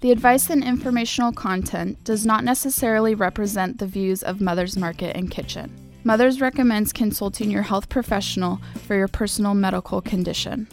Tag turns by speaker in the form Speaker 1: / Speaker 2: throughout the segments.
Speaker 1: The advice and informational content does not necessarily represent the views of Mother's Market and Kitchen. Mother's recommends consulting your health professional for your personal medical condition.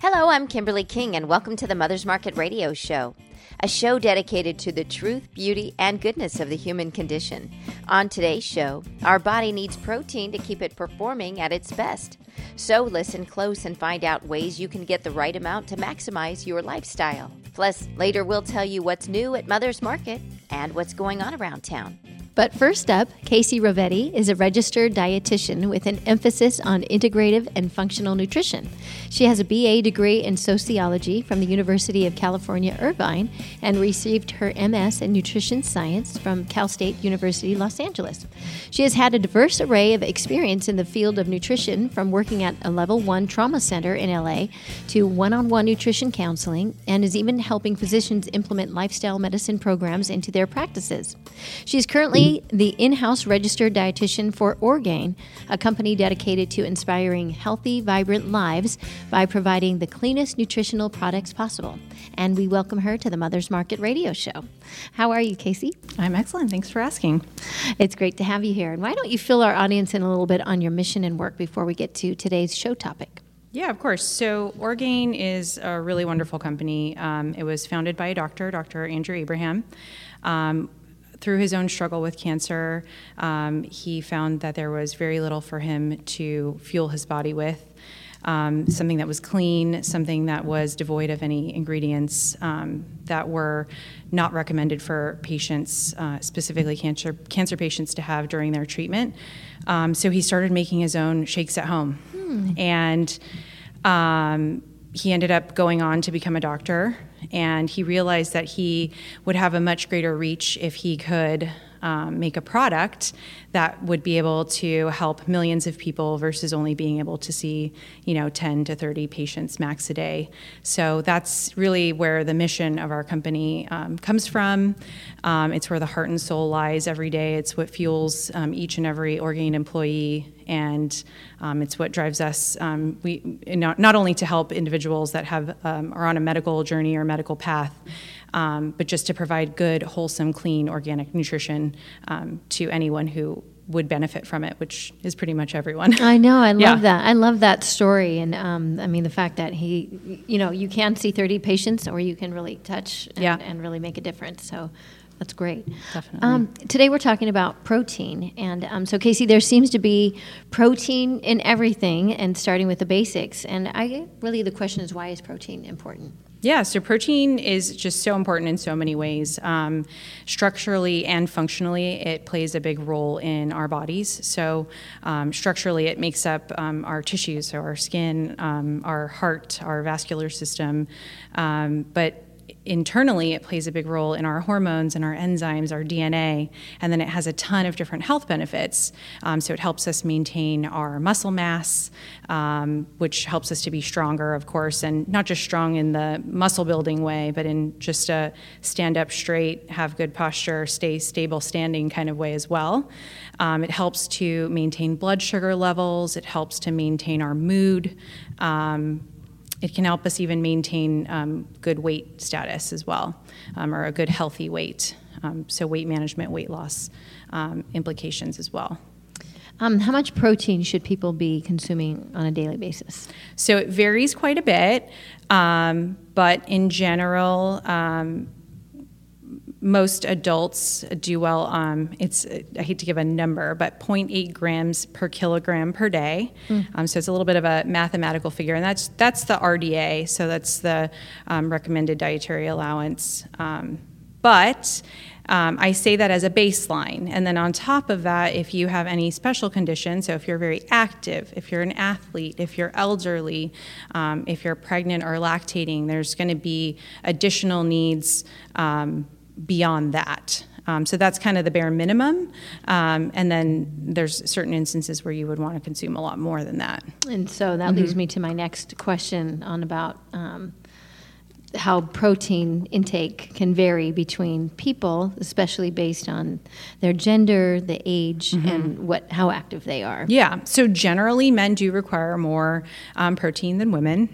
Speaker 2: Hello, I'm Kimberly King, and welcome to the Mother's Market Radio Show, a show dedicated to the truth, beauty, and goodness of the human condition. On today's show, our body needs protein to keep it performing at its best. So listen close and find out ways you can get the right amount to maximize your lifestyle. Plus, later we'll tell you what's new at Mother's Market and what's going on around town.
Speaker 3: But first up, Casey Rovetti is a registered dietitian with an emphasis on integrative and functional nutrition. She has a BA degree in sociology from the University of California, Irvine, and received her MS in nutrition science from Cal State University, Los Angeles. She has had a diverse array of experience in the field of nutrition, from working at a level one trauma center in LA to one on one nutrition counseling, and is even helping physicians implement lifestyle medicine programs into their practices. She is the in house registered dietitian for Orgain, a company dedicated to inspiring healthy, vibrant lives by providing the cleanest nutritional products possible. And we welcome her to the Mother's Market Radio Show. How are you, Casey?
Speaker 4: I'm excellent. Thanks for asking.
Speaker 3: It's great to have you here. And why don't you fill our audience in a little bit on your mission and work before we get to today's show topic?
Speaker 4: Yeah, of course. So, Orgain is a really wonderful company. Um, it was founded by a doctor, Dr. Andrew Abraham. Um, through his own struggle with cancer, um, he found that there was very little for him to fuel his body with. Um, something that was clean, something that was devoid of any ingredients um, that were not recommended for patients, uh, specifically cancer cancer patients, to have during their treatment. Um, so he started making his own shakes at home, hmm. and um, he ended up going on to become a doctor and he realized that he would have a much greater reach if he could um, make a product that would be able to help millions of people versus only being able to see, you know, 10 to 30 patients max a day. So that's really where the mission of our company um, comes from. Um, it's where the heart and soul lies every day. It's what fuels um, each and every Orgain employee, and um, it's what drives us. Um, we not, not, only to help individuals that have um, are on a medical journey or medical path. Um, but just to provide good, wholesome, clean, organic nutrition um, to anyone who would benefit from it, which is pretty much everyone.
Speaker 3: I know. I love yeah. that. I love that story, and um, I mean the fact that he, you know, you can see 30 patients, or you can really touch and, yeah. and really make a difference. So. That's great.
Speaker 4: Definitely. Um,
Speaker 3: today we're talking about protein, and um, so Casey, there seems to be protein in everything, and starting with the basics. And I really the question is, why is protein important?
Speaker 4: Yeah, so protein is just so important in so many ways. Um, structurally and functionally, it plays a big role in our bodies. So, um, structurally, it makes up um, our tissues, so our skin, um, our heart, our vascular system. Um, but internally it plays a big role in our hormones and our enzymes our dna and then it has a ton of different health benefits. Um, so it helps us maintain our muscle mass um, which helps us to be stronger of course and not just strong in the muscle building way but in just a stand up straight have good posture stay stable standing kind of way as well. Um, it helps to maintain blood sugar levels. It helps to maintain our mood. Um, it can help us even maintain um, good weight status as well, um, or a good healthy weight. Um, so, weight management, weight loss um, implications as well.
Speaker 3: Um, how much protein should people be consuming on a daily basis?
Speaker 4: So, it varies quite a bit, um, but in general, most adults do well. Um, it's I hate to give a number, but 0.8 grams per kilogram per day. Mm. Um, so it's a little bit of a mathematical figure, and that's that's the RDA. So that's the um, recommended dietary allowance. Um, but um, I say that as a baseline. And then on top of that, if you have any special conditions, so if you're very active, if you're an athlete, if you're elderly, um, if you're pregnant or lactating, there's going to be additional needs um, beyond that. Um, so that's kind of the bare minimum. Um, and then there's certain instances where you would want to consume a lot more than that.
Speaker 3: And so that mm-hmm. leads me to my next question on about um, how protein intake can vary between people, especially based on their gender, the age, mm-hmm. and what how active they are.
Speaker 4: Yeah. So generally, men do require more um, protein than women.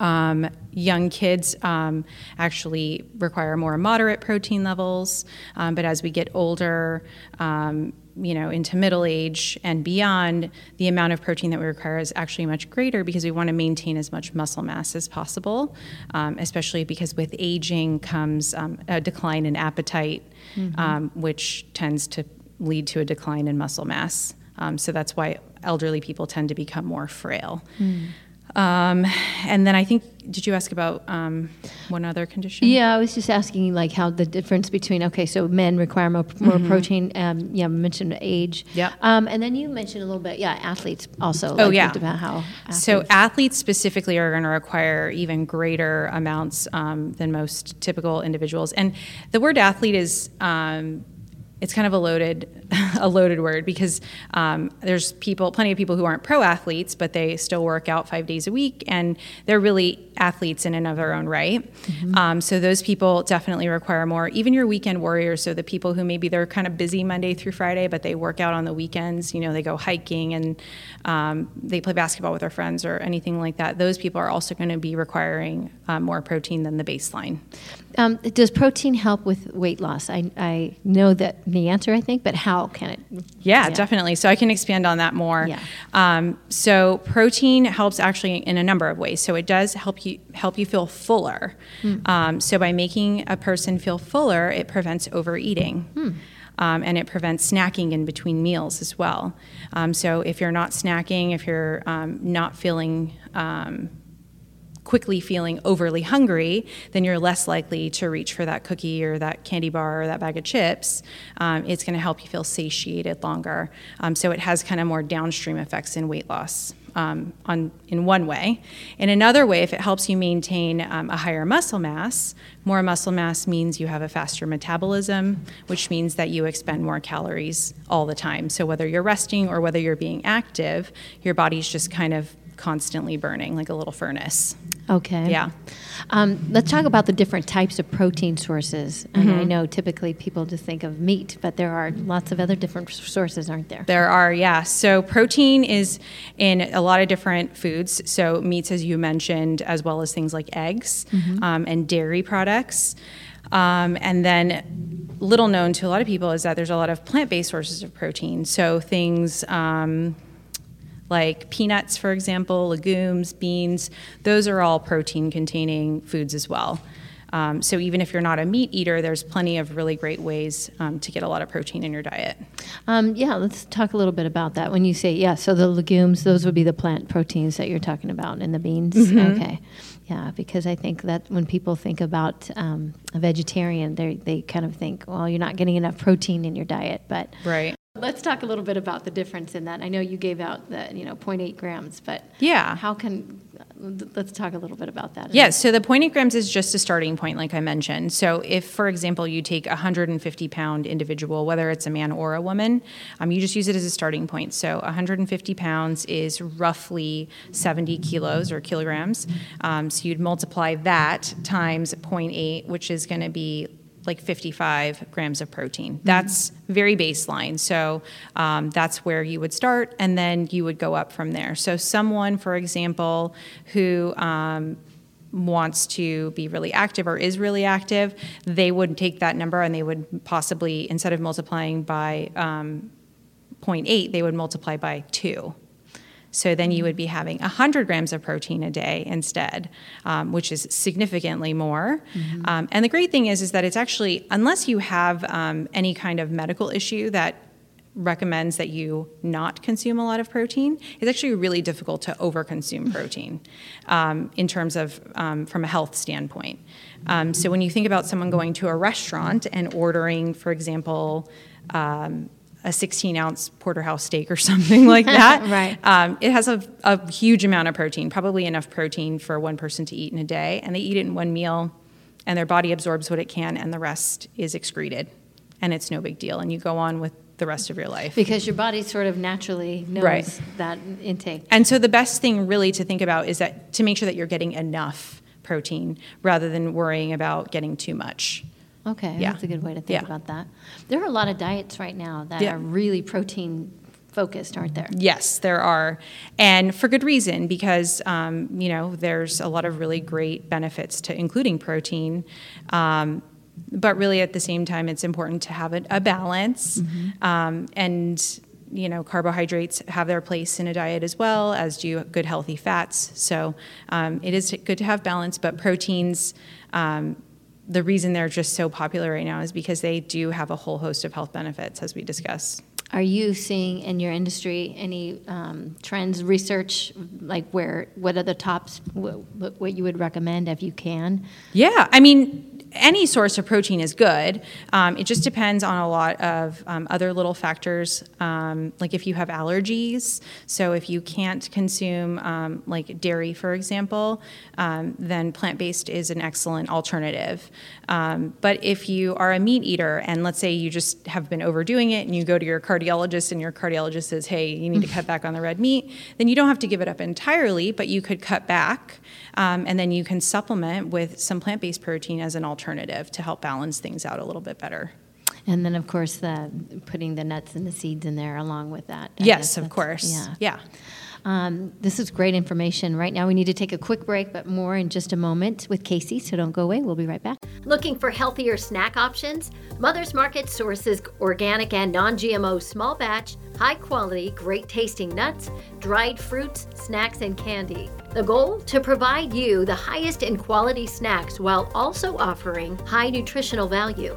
Speaker 4: Um, young kids um, actually require more moderate protein levels, um, but as we get older, um, you know, into middle age and beyond, the amount of protein that we require is actually much greater because we want to maintain as much muscle mass as possible, um, especially because with aging comes um, a decline in appetite, mm-hmm. which tends to lead to a decline in muscle mass. so that's why elderly people tend to become more frail. Mm. Um, and then I think, did you ask about um, one other condition?
Speaker 3: Yeah, I was just asking like how the difference between okay, so men require more, more mm-hmm. protein. Um, yeah, mentioned age.
Speaker 4: Yeah.
Speaker 3: Um, and then you mentioned a little bit, yeah, athletes also.
Speaker 4: Oh like, yeah.
Speaker 3: About how.
Speaker 4: Athletes. So athletes specifically are going to require even greater amounts um, than most typical individuals. And the word athlete is um, it's kind of a loaded a loaded word because um, there's people plenty of people who aren't pro athletes but they still work out five days a week and they're really athletes in and of their own right. Mm-hmm. um, so those people definitely require more. Even your weekend warriors so the people who maybe they're kind of busy monday through friday but they work out on the weekends you know they go hiking and um, they play basketball with their friends or anything like that those people are also going to be requiring uh, more protein than the baseline
Speaker 3: um, does protein help with weight loss I, I know that the answer, I think, but how can it?
Speaker 4: Yeah, yeah. definitely. So I can expand on that more.
Speaker 3: Yeah.
Speaker 4: Um, so protein helps actually in a number of ways. So it does help you help you feel fuller. Mm. Um, so by making a person feel fuller, it prevents overeating. Mm. Um, and it prevents snacking in between meals as well. Um, so if you're not snacking, if you're um, not feeling um, quickly feeling overly hungry, then you're less likely to reach for that cookie or that candy bar or that bag of chips. Um, it's going to help you feel satiated longer. Um, so it has kind of more downstream effects in weight loss. Um, on in one way. In another way, if it helps you maintain um, a higher muscle mass, more muscle mass means you have a faster metabolism, which means that you expend more calories all the time. So whether you're resting or whether you're being active, your body's just kind of constantly burning like a little furnace.
Speaker 3: Okay.
Speaker 4: Yeah.
Speaker 3: Um, let's talk about the different types of protein sources. Mm-hmm. And I know typically people just think of meat, but there are lots of other different sources, aren't there?
Speaker 4: There are, yeah. So protein is in a lot of different foods. So meats, as you mentioned, as well as things like eggs mm-hmm. um, and dairy products. Um, and then, little known to a lot of people is that there's a lot of plant based sources of protein. So things um, like peanuts, for example, legumes, beans, those are all protein containing foods as well. Um, so even if you're not a meat eater, there's plenty of really great ways um, to get a lot of protein in your diet.
Speaker 3: Um, yeah, let's talk a little bit about that. When you say yeah, so the legumes, those would be the plant proteins that you're talking about, and the beans. Mm-hmm. Okay, yeah, because I think that when people think about um, a vegetarian, they they kind of think, well, you're not getting enough protein in your diet, but
Speaker 4: right.
Speaker 3: Let's talk a little bit about the difference in that. I know you gave out the you know 0.8 grams, but
Speaker 4: yeah,
Speaker 3: how can let's talk a little bit about that.
Speaker 4: Yeah, so the 0.8 grams is just a starting point, like I mentioned. So if, for example, you take a 150 pound individual, whether it's a man or a woman, um, you just use it as a starting point. So 150 pounds is roughly 70 kilos or kilograms. Um, so you'd multiply that times 0.8, which is going to be like 55 grams of protein. Mm-hmm. That's very baseline. So um, that's where you would start, and then you would go up from there. So, someone, for example, who um, wants to be really active or is really active, they would take that number and they would possibly, instead of multiplying by um, 0.8, they would multiply by 2. So then you would be having 100 grams of protein a day instead, um, which is significantly more. Mm-hmm. Um, and the great thing is, is that it's actually, unless you have um, any kind of medical issue that recommends that you not consume a lot of protein, it's actually really difficult to overconsume protein um, in terms of um, from a health standpoint. Um, so when you think about someone going to a restaurant and ordering, for example, um, a 16 ounce porterhouse steak or something like that.
Speaker 3: right.
Speaker 4: Um, it has a, a, huge amount of protein, probably enough protein for one person to eat in a day. And they eat it in one meal, and their body absorbs what it can, and the rest is excreted. And it's no big deal. And you go on with the rest of your life.
Speaker 3: Because your body sort of naturally knows right. that intake.
Speaker 4: And so the best thing really to think about is that to make sure that you're getting enough protein rather than worrying about getting too much.
Speaker 3: Okay,
Speaker 4: yeah.
Speaker 3: that's a good way to think
Speaker 4: yeah.
Speaker 3: about that. There are a lot of diets right now that
Speaker 4: yeah.
Speaker 3: are really protein focused, aren't there?
Speaker 4: Yes, there are, and for good reason because um, you know there's a lot of really great benefits to including protein. Um, but really, at the same time, it's important to have a, a balance, mm-hmm. um, and you know carbohydrates have their place in a diet as well as do good healthy fats. So um, it is good to have balance, but proteins um, the reason they're just so popular right now is because they do have a whole host of health benefits, as we discussed.
Speaker 3: Are you seeing in your industry any um, trends, research, like where, what are the tops, what, what you would recommend if you can?
Speaker 4: Yeah, I mean, any source of protein is good. Um, it just depends on a lot of um, other little factors, um, like if you have allergies. So if you can't consume um, like dairy, for example, um, then plant-based is an excellent alternative. Um, but if you are a meat eater and let's say you just have been overdoing it and you go to your cardiologist and your cardiologist says, "Hey, you need to cut back on the red meat," then you don't have to give it up entirely, but you could cut back, um, and then you can supplement with some plant-based protein as an alternative alternative to help balance things out a little bit better.
Speaker 3: And then, of course, the putting the nuts and the seeds in there along with that.
Speaker 4: I yes, of course. Yeah. Yeah.
Speaker 3: Um, this is great information. Right now, we need to take a quick break, but more in just a moment with Casey, so don't go away. We'll be right back.
Speaker 2: Looking for healthier snack options? Mother's Market sources organic and non GMO small batch, high quality, great tasting nuts, dried fruits, snacks, and candy. The goal? To provide you the highest in quality snacks while also offering high nutritional value.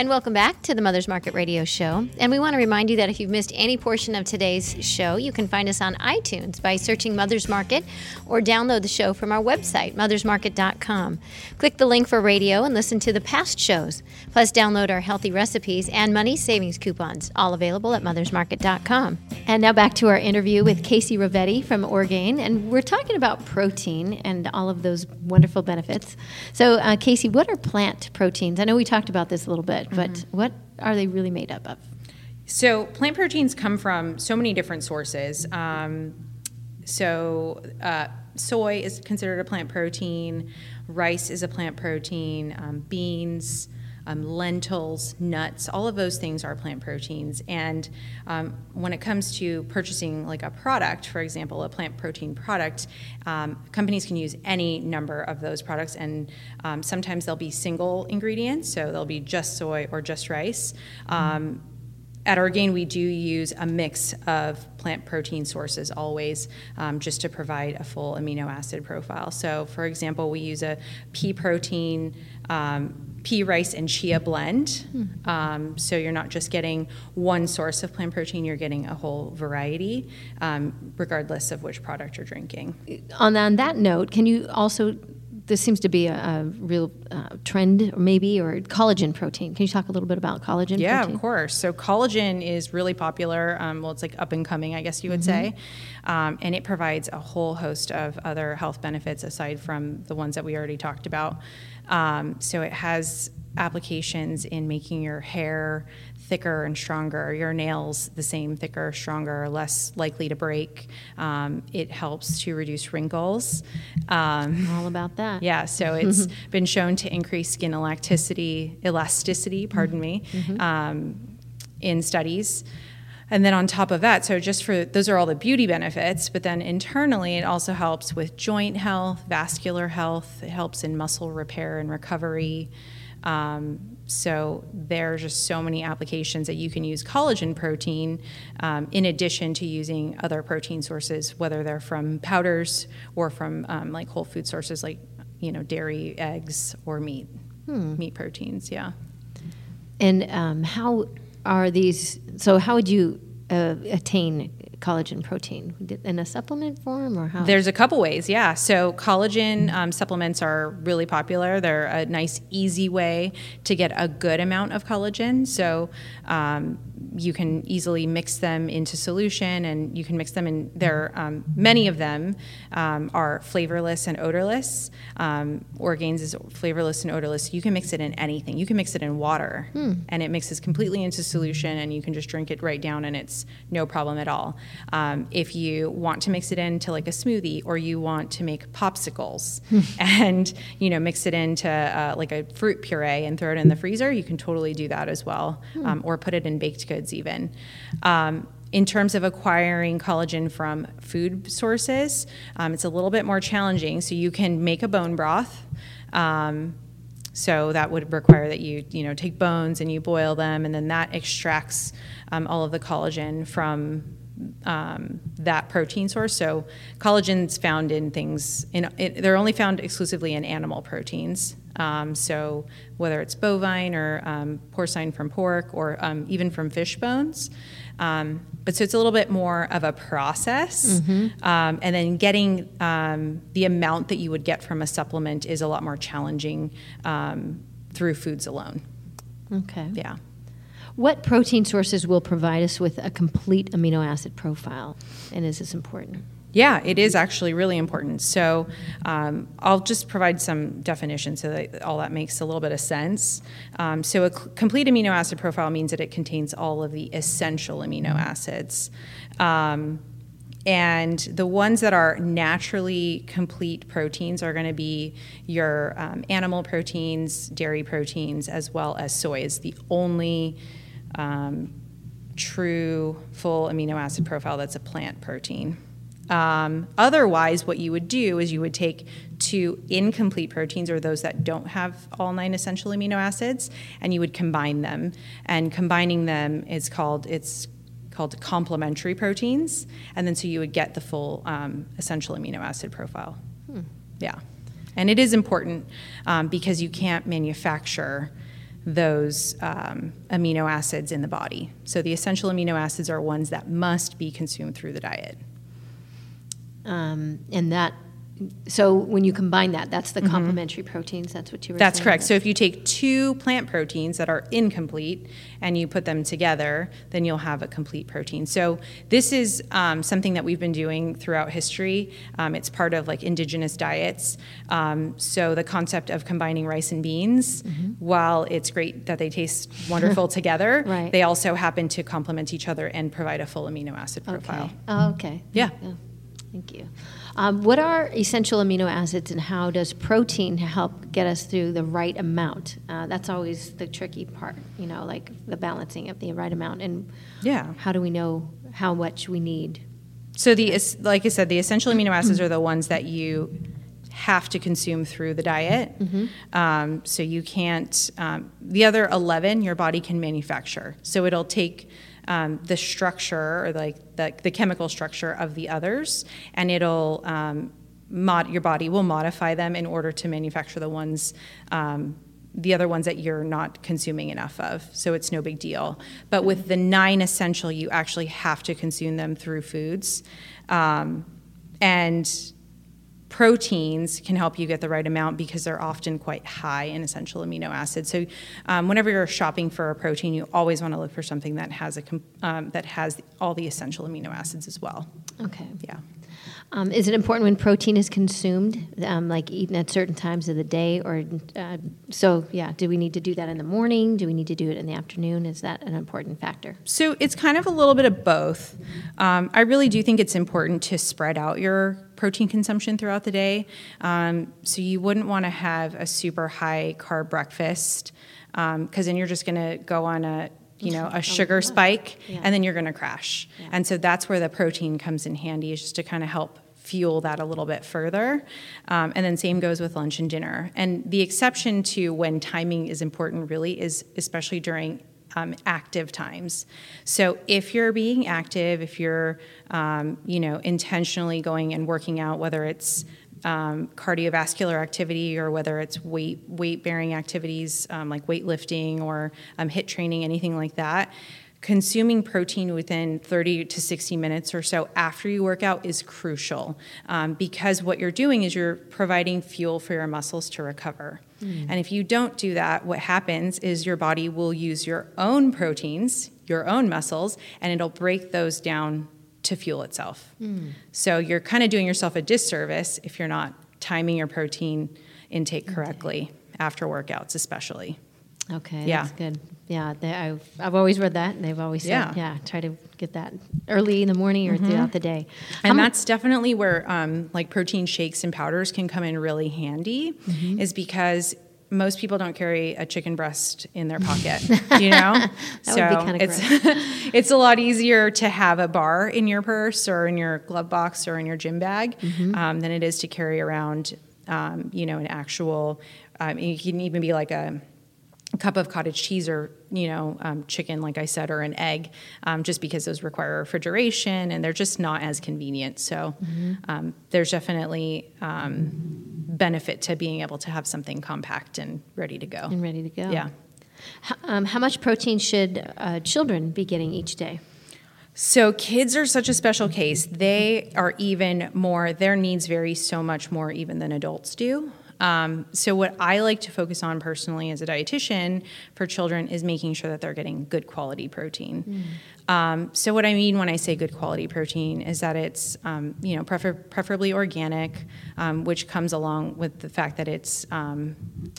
Speaker 2: And welcome back to the Mother's Market Radio Show. And we want to remind you that if you've missed any portion of today's show, you can find us on iTunes by searching Mother's Market or download the show from our website, mothersmarket.com. Click the link for radio and listen to the past shows. Plus, download our healthy recipes and money savings coupons, all available at mothersmarket.com.
Speaker 3: And now back to our interview with Casey Rovetti from Orgain. And we're talking about protein and all of those wonderful benefits. So, uh, Casey, what are plant proteins? I know we talked about this a little bit but mm-hmm. what are they really made up of?
Speaker 4: So, plant proteins come from so many different sources. Um, so, uh, soy is considered a plant protein, rice is a plant protein, um, beans, um, lentils, nuts, all of those things are plant proteins. And um, when it comes to purchasing like a product, for example, a plant protein product, um, companies can use any number of those products. And um, sometimes they'll be single ingredients, so they'll be just soy or just rice. Um, at Orgain, we do use a mix of plant protein sources always, um, just to provide a full amino acid profile. So, for example, we use a pea protein um, pea, rice, and chia blend. Hmm. Um, so you're not just getting one source of plant protein, you're getting a whole variety, um, regardless of which product you're drinking.
Speaker 3: On, on that note, can you also this seems to be a, a real uh, trend, maybe, or collagen protein. Can you talk a little bit about collagen?
Speaker 4: Yeah,
Speaker 3: protein?
Speaker 4: of course. So collagen is really popular. Um, well, it's like up and coming, I guess you would mm-hmm. say, um, and it provides a whole host of other health benefits aside from the ones that we already talked about. Um, so it has applications in making your hair thicker and stronger, your nails the same, thicker, stronger, less likely to break. Um, it helps to reduce wrinkles.
Speaker 3: Um, All about that.
Speaker 4: Yeah, so it's been shown to increase skin elasticity, elasticity, pardon me, mm-hmm. um, in studies. And then on top of that, so just for those are all the beauty benefits, but then internally it also helps with joint health, vascular health, it helps in muscle repair and recovery. Um, so there's just so many applications that you can use collagen protein um, in addition to using other protein sources, whether they're from powders or from um, like whole food sources like you know dairy, eggs, or meat, hmm. meat proteins. Yeah.
Speaker 3: And um, how are these? So, how would you uh, attain collagen protein in a supplement form or how?
Speaker 4: There's a couple ways, yeah. So collagen um, supplements are really popular. They're a nice, easy way to get a good amount of collagen. So um, you can easily mix them into solution and you can mix them in there um, many of them um, are flavorless and odorless um, Orgain's is flavorless and odorless you can mix it in anything you can mix it in water hmm. and it mixes completely into solution and you can just drink it right down and it's no problem at all um, if you want to mix it into like a smoothie or you want to make popsicles hmm. and you know mix it into uh, like a fruit puree and throw it in the freezer you can totally do that as well hmm. um, or put it in baked goods even. Um, in terms of acquiring collagen from food sources, um, it's a little bit more challenging. So you can make a bone broth. Um, so that would require that you you know take bones and you boil them, and then that extracts um, all of the collagen from um, that protein source. So collagen's found in things. In, it, they're only found exclusively in animal proteins. Um, so whether it's bovine or um, porcine from pork or um, even from fish bones. Um, but so it's a little bit more of a process. Mm-hmm. Um, and then getting um, the amount that you would get from a supplement is a lot more challenging through foods alone.
Speaker 3: Okay.
Speaker 4: Yeah.
Speaker 3: What protein sources will provide us with a complete amino acid profile? And is this important?
Speaker 4: Yeah, it is actually really important. So um, I'll just provide some definitions so that all that makes a little bit of sense. Um, so a complete amino acid profile means that it contains all of the essential amino acids. Um, and the ones that are naturally complete proteins are going to be your um, animal proteins, dairy proteins, as well as soy is the only um, true full amino acid profile that's a plant protein. Um, otherwise, what you would do is you would take two incomplete proteins, or those that don't have all nine essential amino acids, and you would combine them. And combining them is called it's called complementary proteins, and then so you would get the full um, essential amino acid profile. Hmm. Yeah, and it is important um, because you can't manufacture those um, amino acids in the body. So the essential amino acids are ones that must be consumed through the diet.
Speaker 3: Um, and that, so when you combine that, that's the mm-hmm. complementary proteins. That's what you were.
Speaker 4: That's correct. So if you take two plant proteins that are incomplete and you put them together, then you'll have a complete protein. So this is um, something that we've been doing throughout history. Um, it's part of like indigenous diets. Um, so the concept of combining rice and beans, mm-hmm. while it's great that they taste wonderful together,
Speaker 3: right.
Speaker 4: they also happen to complement each other and provide a full amino acid profile.
Speaker 3: Okay. Oh, okay.
Speaker 4: yeah.
Speaker 3: yeah. Thank you. Um, what are essential amino acids, and how does protein help get us through the right amount? Uh, that's always the tricky part, you know, like the balancing of the right amount. And
Speaker 4: yeah,
Speaker 3: how do we know how much we need?
Speaker 4: So the like I said, the essential amino acids are the ones that you have to consume through the diet. Mm-hmm. Um, so you can't. Um, the other eleven, your body can manufacture. So it'll take um, the structure or like the, the chemical structure of the others, and it'll um, mod your body will modify them in order to manufacture the ones. Um, the other ones that you're not consuming enough of, so it's no big deal. But with the nine essential, you actually have to consume them through foods, um, and proteins can help you get the right amount because they're often quite high in essential amino acids. So, um, whenever you're shopping for a protein, you always want to look for something that has a um, that has all the essential amino acids as well.
Speaker 3: Okay.
Speaker 4: Yeah.
Speaker 3: Um, is it important when protein is consumed, um, like eaten at certain times of the day, or uh, so? Yeah, do we need to do that in the morning? Do we need to do it in the afternoon? Is that an important factor?
Speaker 4: So it's kind of a little bit of both. Um, I really do think it's important to spread out your protein consumption throughout the day. Um, so you wouldn't want to have a super high carb breakfast because um, then you're just going to go on a you know a oh, sugar spike yeah. and then you're going to crash yeah. and so that's where the protein comes in handy is just to kind of help fuel that a little bit further um, and then same goes with lunch and dinner and the exception to when timing is important really is especially during um, active times. So if you're being active, if you're, um, you know, intentionally going and working out, whether it's um, cardiovascular activity or whether it's weight weight bearing activities um, like weightlifting or um, HIIT training, anything like that. Consuming protein within 30 to 60 minutes or so after you work out is crucial um, because what you're doing is you're providing fuel for your muscles to recover. Mm. And if you don't do that, what happens is your body will use your own proteins, your own muscles, and it'll break those down to fuel itself. Mm. So you're kind of doing yourself a disservice if you're not timing your protein intake correctly okay. after workouts, especially.
Speaker 3: Okay, yeah. that's good. Yeah, they, I've, I've always read that, and they've always said, yeah, yeah try to get that early in the morning or mm-hmm. throughout the day.
Speaker 4: And that's definitely where um, like protein shakes and powders can come in really handy, mm-hmm. is because most people don't carry a chicken breast in their pocket, you know?
Speaker 3: so it's
Speaker 4: it's a lot easier to have a bar in your purse or in your glove box or in your gym bag mm-hmm. um, than it is to carry around, um, you know, an actual. Um, it can even be like a a cup of cottage cheese or you know um, chicken like i said or an egg um, just because those require refrigeration and they're just not as convenient. So mm-hmm. um, there's definitely um, benefit to being able to have something compact and ready to go.
Speaker 3: And ready to go.
Speaker 4: Yeah.
Speaker 3: How, um, how much protein should uh, children be getting each day?
Speaker 4: So kids are such a special case. They are even more their needs vary so much more even than adults do um, so, what I like to focus on personally as a dietitian for children is making sure that they're getting good quality protein. Mm. Um, so, what I mean when I say good quality protein is that it's, um, you know, prefer- preferably organic, um, which comes along with the fact that it's um,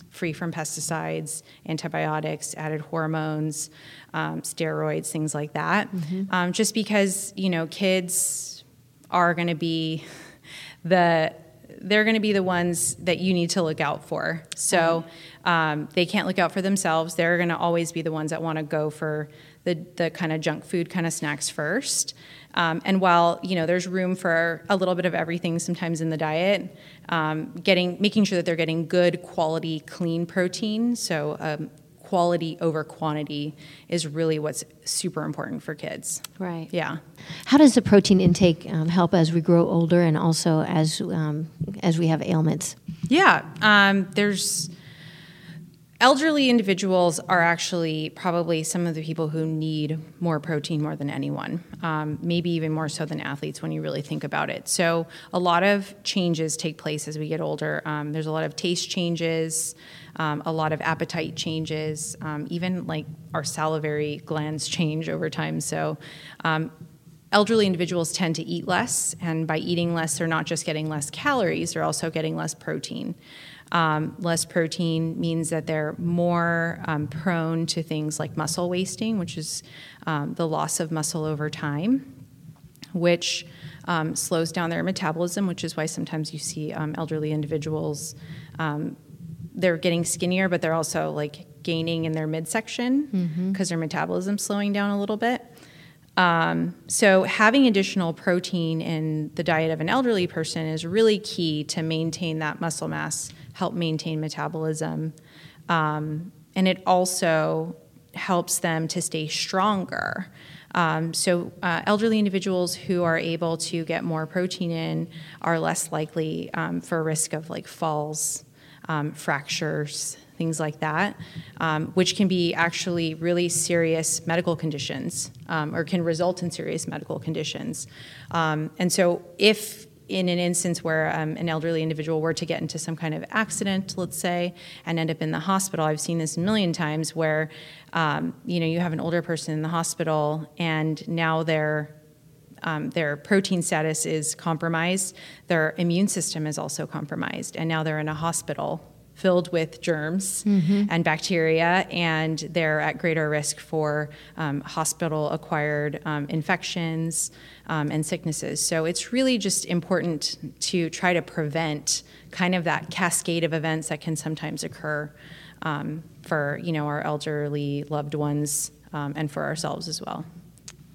Speaker 4: free from pesticides, antibiotics, added hormones, um, steroids, things like that. Mm-hmm. just because, you know, kids are going to be the they're going to be the ones that you need to look out for. So um, they can't look out for themselves. They're going to always be the ones that want to go for the, the kind of junk food kind of snacks first. Um, and while you know there's room for a little bit of everything sometimes in the diet, um, getting making sure that they're getting good quality clean protein. So um, quality over quantity is really what's super important for kids.
Speaker 3: Right.
Speaker 4: Yeah.
Speaker 3: How does the protein intake um, help as we grow older and also as um, as we have ailments?
Speaker 4: Yeah. Um, there's elderly individuals are actually probably some of the people who need more protein more than anyone, um, maybe even more so than athletes when you really think about it. So, a lot of changes take place as we get older. Um, there's a lot of taste changes um, a lot of appetite changes, um, even like our salivary glands change over time. So, um, elderly individuals tend to eat less, and by eating less, they're not just getting less calories, they're also getting less protein. Um, less protein means that they're more um, prone to things like muscle wasting, which is um, the loss of muscle over time, which um, slows down their metabolism, which is why sometimes you see um, elderly individuals um, they're getting skinnier, but they're also like gaining in their midsection because mm-hmm. their metabolism's slowing down a little bit. Um, so having additional protein in the diet of an elderly person is really key to maintain that muscle mass, help maintain metabolism, um, and it also helps them to stay stronger. Um, so, uh, elderly individuals who are able to get more protein in are less likely um, for risk of like falls um, fractures, things like that, um, which can be actually really serious medical conditions um, or can result in serious medical conditions. Um, and so, if in an instance where um, an elderly individual were to get into some kind of accident, let's say, and end up in the hospital, I've seen this a million times where um, you know you have an older person in the hospital and now they're um, their protein status is compromised, their immune system is also compromised, and now they're in a hospital filled with germs mm-hmm. and bacteria, and they're at greater risk for um, hospital acquired um, infections um, and sicknesses. So it's really just important to try to prevent kind of that cascade of events that can sometimes occur um, for you know our elderly loved ones um, and for ourselves as well.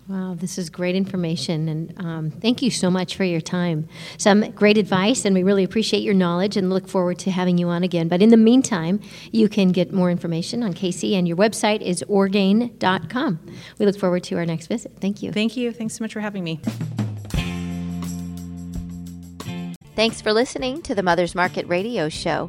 Speaker 3: Wow, this is great information, and um, thank you so much for your time. Some great advice, and we really appreciate your knowledge and look forward to having you on again. But in the meantime, you can get more information on Casey, and your website is orgain.com. We look forward to our next visit. Thank you.
Speaker 4: Thank you. Thanks so much for having me.
Speaker 2: Thanks for listening to the Mother's Market radio show